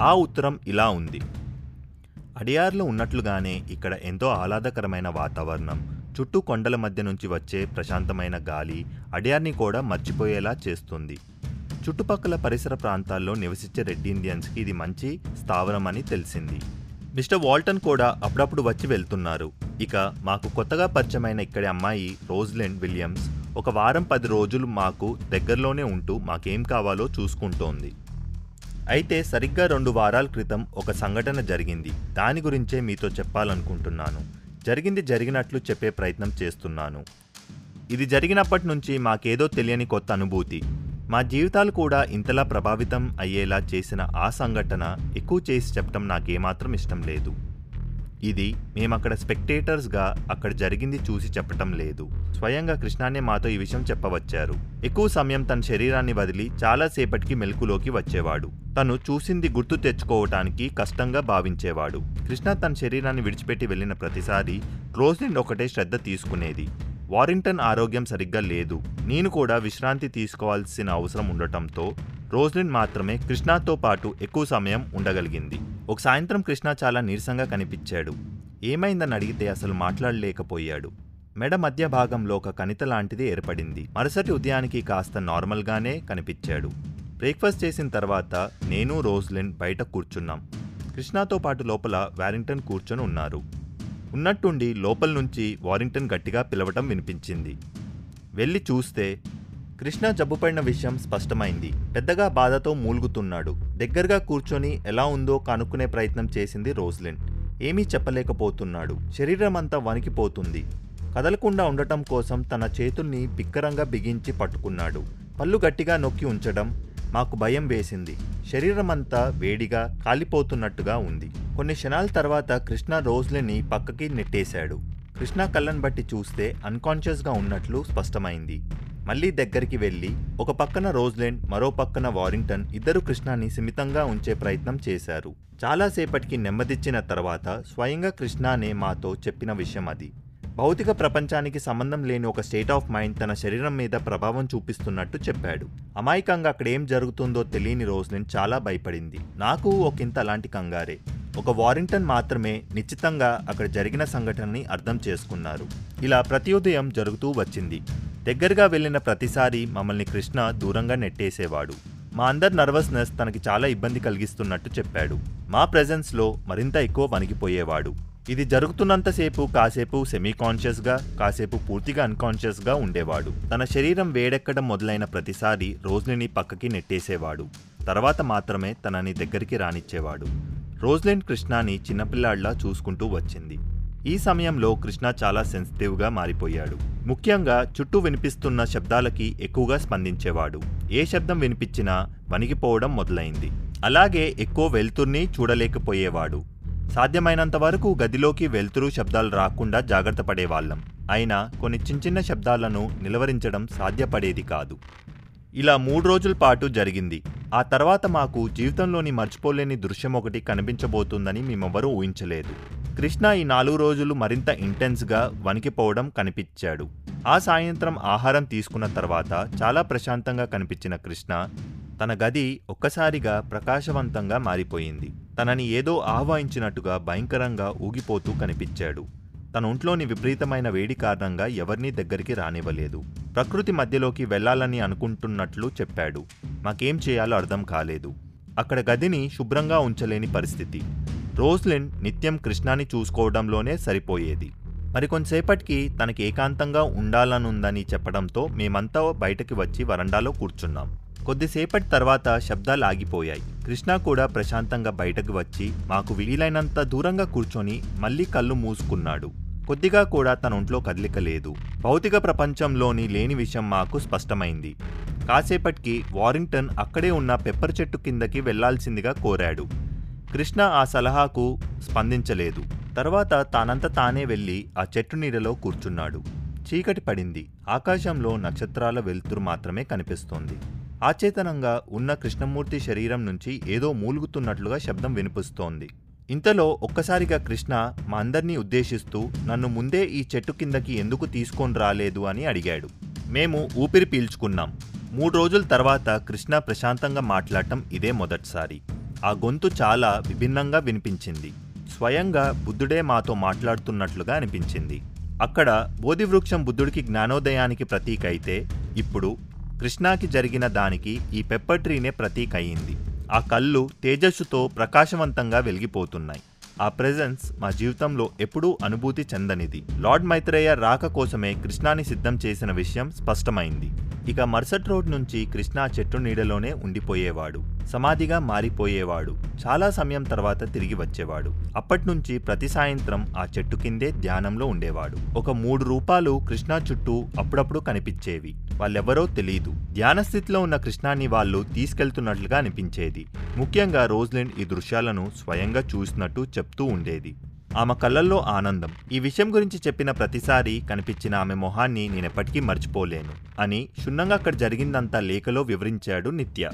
ఆ ఉత్తరం ఇలా ఉంది. అడియార్లో ఉన్నట్లుగానే ఇక్కడ ఎంతో ఆహ్లాదకరమైన వాతావరణం. చుట్టూ కొండల మధ్య నుంచి వచ్చే ప్రశాంతమైన గాలి అడియార్ని కూడా మర్చిపోయేలా చేస్తుంది. చుట్టుపక్కల పరిసర ప్రాంతాల్లో నివసించే రెడ్ ఇండియన్స్కి ఇది మంచి స్థావరం అని తెలిసింది. మిస్టర్ వాల్టన్ కూడా అప్పుడప్పుడు వచ్చి వెళ్తున్నారు. ఇక మాకు కొత్తగా పరిచయమైన ఇక్కడి అమ్మాయి రోజ్లెండ్ విలియమ్స్ ఒక వారం పది రోజులు మాకు దగ్గరలోనే ఉంటూ మాకేం కావాలో చూసుకుంటోంది. అయితే సరిగ్గా రెండు వారాల క్రితం ఒక సంఘటన జరిగింది. దాని గురించే మీతో చెప్పాలనుకుంటున్నాను. జరిగింది జరిగినట్లు చెప్పే ప్రయత్నం చేస్తున్నాను. ఇది జరిగినప్పటి నుంచి మాకేదో తెలియని కొత్త అనుభూతి. మా జీవితాలు కూడా ఇంతలా ప్రభావితం అయ్యేలా చేసిన ఆ సంఘటన ఎక్కువ చేసి చెప్పడం నాకేమాత్రం ఇష్టం లేదు. ఇది మేమక్కడ స్పెక్టేటర్స్గా అక్కడ జరిగింది చూసి చెప్పటం లేదు. స్వయంగా కృష్ణానే మాతో ఈ విషయం చెప్పవచ్చారు. ఎక్కువ సమయం తన శరీరాన్ని వదిలి చాలాసేపటికి మెలకులోకి వచ్చేవాడు. తను చూసింది గుర్తు తెచ్చుకోవటానికి కష్టంగా భావించేవాడు. కృష్ణ తన శరీరాన్ని విడిచిపెట్టి వెళ్ళిన ప్రతిసారి రోజ్లిన్ ఒకటే శ్రద్ధ తీసుకునేది. వారింగ్టన్ ఆరోగ్యం సరిగ్గా లేదు. నేను కూడా విశ్రాంతి తీసుకోవాల్సిన అవసరం ఉండటంతో రోజ్లిన్ మాత్రమే కృష్ణతో పాటు ఎక్కువ సమయం ఉండగలిగింది. ఒక సాయంత్రం కృష్ణ చాలా నీరసంగా కనిపించాడు. ఏమైందని అడిగితే అసలు మాట్లాడలేకపోయాడు. మెడ మధ్య భాగంలో ఒక కణిత లాంటిది ఏర్పడింది. మరుసటి ఉదయానికి కాస్త నార్మల్గానే కనిపించాడు. బ్రేక్ఫాస్ట్ చేసిన తర్వాత నేను రోజ్లిన్ బయట కూర్చున్నాం. కృష్ణతో పాటు లోపల వారింగ్టన్ కూర్చొని ఉన్నారు. ఉన్నట్టుండి లోపల నుంచి వారింగ్టన్ గట్టిగా పిలవటం వినిపించింది. వెళ్ళి చూస్తే కృష్ణ జబ్బుపడిన విషయం స్పష్టమైంది. పెద్దగా బాధతో మూలుగుతున్నాడు. దగ్గరగా కూర్చొని ఎలా ఉందో కనుక్కునే ప్రయత్నం చేసింది రోజ్లిన్. ఏమీ చెప్పలేకపోతున్నాడు. శరీరం అంతా వణికిపోతుంది. కదలకుండా ఉండటం కోసం తన చేతుల్ని బిక్కరంగా బిగించి పట్టుకున్నాడు. పళ్ళు గట్టిగా నొక్కి ఉంచడం మాకు భయం వేసింది. శరీరం అంతా వేడిగా కాలిపోతున్నట్టుగా ఉంది. కొన్ని క్షణాల తర్వాత కృష్ణ రోజ్లిని పక్కకి నెట్టేశాడు. కృష్ణ కళ్ళను బట్టి చూస్తే అన్కాన్షియస్గా ఉన్నట్లు స్పష్టమైంది. మళ్ళీ దగ్గరికి వెళ్ళి ఒక పక్కన రోజ్లెండ్ మరో పక్కన వారింగ్టన్ ఇద్దరు కృష్ణాని సిమితంగా ఉంచే ప్రయత్నం చేశారు. చాలాసేపటికి నెమ్మదిచ్చిన తర్వాత స్వయంగా కృష్ణానే మాతో చెప్పిన విషయం అది. భౌతిక ప్రపంచానికి సంబంధం లేని ఒక స్టేట్ ఆఫ్ మైండ్ తన శరీరం మీద ప్రభావం చూపిస్తున్నట్టు చెప్పాడు. అమాయకంగా అక్కడ ఏం జరుగుతుందో తెలియని రోజ్లెండ్ చాలా భయపడింది. నాకు ఒకంత అలాంటి కంగారే. ఒక వారింగ్టన్ మాత్రమే నిశ్చితంగా అక్కడ జరిగిన సంఘటనని అర్థం చేసుకున్నారు. ఇలా ప్రతి ఉదయం జరుగుతూ వచ్చింది. దగ్గరగా వెళ్ళిన ప్రతిసారి మమ్మల్ని కృష్ణ దూరంగా నెట్టేసేవాడు. మా అందరి నర్వస్నెస్ తనకి చాలా ఇబ్బంది కలిగిస్తున్నట్టు చెప్పాడు. మా ప్రెజెన్స్లో మరింత ఎక్కువ వణికిపోయేవాడు. ఇది జరుగుతున్నంతసేపు కాసేపు సెమీ కాన్షియస్గా కాసేపు పూర్తిగా అన్కాన్షియస్గా ఉండేవాడు. తన శరీరం వేడెక్కడం మొదలైన ప్రతిసారి రోజ్లిని పక్కకి నెట్టేసేవాడు. తర్వాత మాత్రమే తనని దగ్గరికి రానిచ్చేవాడు. రోజ్లిన్ కృష్ణాని చిన్నపిల్లాడిలా చూసుకుంటూ వచ్చింది. ఈ సమయంలో కృష్ణ చాలా సెన్సిటివ్గా మారిపోయాడు. ముఖ్యంగా చుట్టూ వినిపిస్తున్న శబ్దాలకి ఎక్కువగా స్పందించేవాడు. ఏ శబ్దం వినిపించినా వణిగిపోవడం మొదలైంది. అలాగే ఎక్కువ వెలుతుర్ని చూడలేకపోయేవాడు. సాధ్యమైనంత వరకు గదిలోకి వెలుతురు శబ్దాలు రాకుండా జాగ్రత్త పడేవాళ్ళం. అయినా కొన్ని చిన్న చిన్న శబ్దాలను నిలవరించడం సాధ్యపడేది కాదు. ఇలా మూడు రోజుల పాటు జరిగింది. ఆ తర్వాత మాకు జీవితంలోని మర్చిపోలేని దృశ్యం ఒకటి కనిపించబోతుందని మేమెవరూ ఊహించలేదు. కృష్ణ ఈ నాలుగు రోజులు మరింత ఇంటెన్స్గా వణికిపోవడం కనిపించాడు. ఆ సాయంత్రం ఆహారం తీసుకున్న తర్వాత చాలా ప్రశాంతంగా కనిపించిన కృష్ణ తన గది ఒక్కసారిగా ప్రకాశవంతంగా మారిపోయింది. తనని ఏదో ఆహ్వానించినట్టుగా భయంకరంగా ఊగిపోతూ కనిపించాడు. తన ఒంట్లోని విపరీతమైన వేడి కారణంగా ఎవరినీ దగ్గరికి రానివ్వలేదు. ప్రకృతి మధ్యలోకి వెళ్ళాలని అనుకుంటున్నట్లు చెప్పాడు. మాకేం చేయాలో అర్థం కాలేదు. అక్కడ గదిని శుభ్రంగా ఉంచలేని పరిస్థితి. రోజ్లిన్ నిత్యం కృష్ణాని చూసుకోవడంలోనే సరిపోయేది. మరికొంతసేపటికి తనకి ఏకాంతంగా ఉండాలనుందని చెప్పడంతో మేమంతా బయటకి వచ్చి వరండాలో కూర్చున్నాం. కొద్దిసేపటి తర్వాత శబ్దాలు ఆగిపోయాయి. కృష్ణ కూడా ప్రశాంతంగా బయటకు వచ్చి మాకు వీలైనంత దూరంగా కూర్చొని మళ్ళీ కళ్ళు మూసుకున్నాడు. కొద్దిగా కూడా తన ఒంట్లో కదలిక లేదు. భౌతిక ప్రపంచంలోని లేని విషయం మాకు స్పష్టమైంది. కాసేపటికి వారింగ్టన్ అక్కడే ఉన్న పెప్పర్ చెట్టు కిందకి వెళ్ళాల్సిందిగా కోరాడు. కృష్ణ ఆ సలహాకు స్పందించలేదు. తర్వాత తానంత తానే వెళ్ళి ఆ చెట్టు నీడలో కూర్చున్నాడు. చీకటి పడింది. ఆకాశంలో నక్షత్రాల వెలుతురు మాత్రమే కనిపిస్తోంది. ఆచేతనంగా ఉన్న కృష్ణమూర్తి శరీరం నుంచి ఏదో మూలుగుతున్నట్లుగా శబ్దం వినిపిస్తోంది. ఇంతలో ఒక్కసారిగా కృష్ణ మా అందరినీ ఉద్దేశిస్తూ నన్ను ముందే ఈ చెట్టు కిందకి ఎందుకు తీసుకొని రాలేదు? అని అడిగాడు. మేము ఊపిరి పీల్చుకున్నాం. మూడు రోజుల తర్వాత కృష్ణ ప్రశాంతంగా మాట్లాడటం ఇదే మొదటిసారి. ఆ గొంతు చాలా విభిన్నంగా వినిపించింది. స్వయంగా బుద్ధుడే మాతో మాట్లాడుతున్నట్లుగా అనిపించింది. అక్కడ బోధివృక్షం బుద్ధుడికి జ్ఞానోదయానికి ప్రతీక అయితే ఇప్పుడు కృష్ణాకి జరిగిన దానికి ఈ పెప్పర్ ట్రీనే ప్రతీక అయింది ఆ కళ్ళు తేజస్సుతో ప్రకాశవంతంగా వెలిగిపోతున్నాయి. ఆ ప్రెజెన్స్ మా జీవితంలో ఎప్పుడూ అనుభూతి చెందనిది. లార్డ్ మైత్రేయ రాక కోసమే కృష్ణాని సిద్ధం చేసిన విషయం స్పష్టమైంది. ఇక మర్సట్ రోడ్ నుంచి కృష్ణా చెట్టు నీడలోనే ఉండిపోయేవాడు. సమాధిగా మారిపోయేవాడు. చాలా సమయం తర్వాత తిరిగి వచ్చేవాడు. అప్పట్నుంచి ప్రతి సాయంత్రం ఆ చెట్టు కిందే ధ్యానంలో ఉండేవాడు. ఒక మూడు రూపాలు కృష్ణా చుట్టూ అప్పుడప్పుడు కనిపించేవి. వాళ్ళెవరో తెలియదు ధ్యాన స్థితిలో ఉన్న కృష్ణాని వాళ్ళు తీసుకెళ్తున్నట్లుగా అనిపించేది. ముఖ్యంగా రోజ్లిన్ ఈ దృశ్యాలను స్వయంగా చూసినట్టు చెప్తూ ఉండేది. ఆమె కళ్ళల్లో ఆనందం. ఈ విషయం గురించి చెప్పిన ప్రతిసారి కనిపించిన ఆమె మొహాన్ని నేనెప్పటికీ మర్చిపోలేను అని క్షుణ్ణంగా అక్కడ జరిగిందంతా లేఖలో వివరించాడు నిత్య.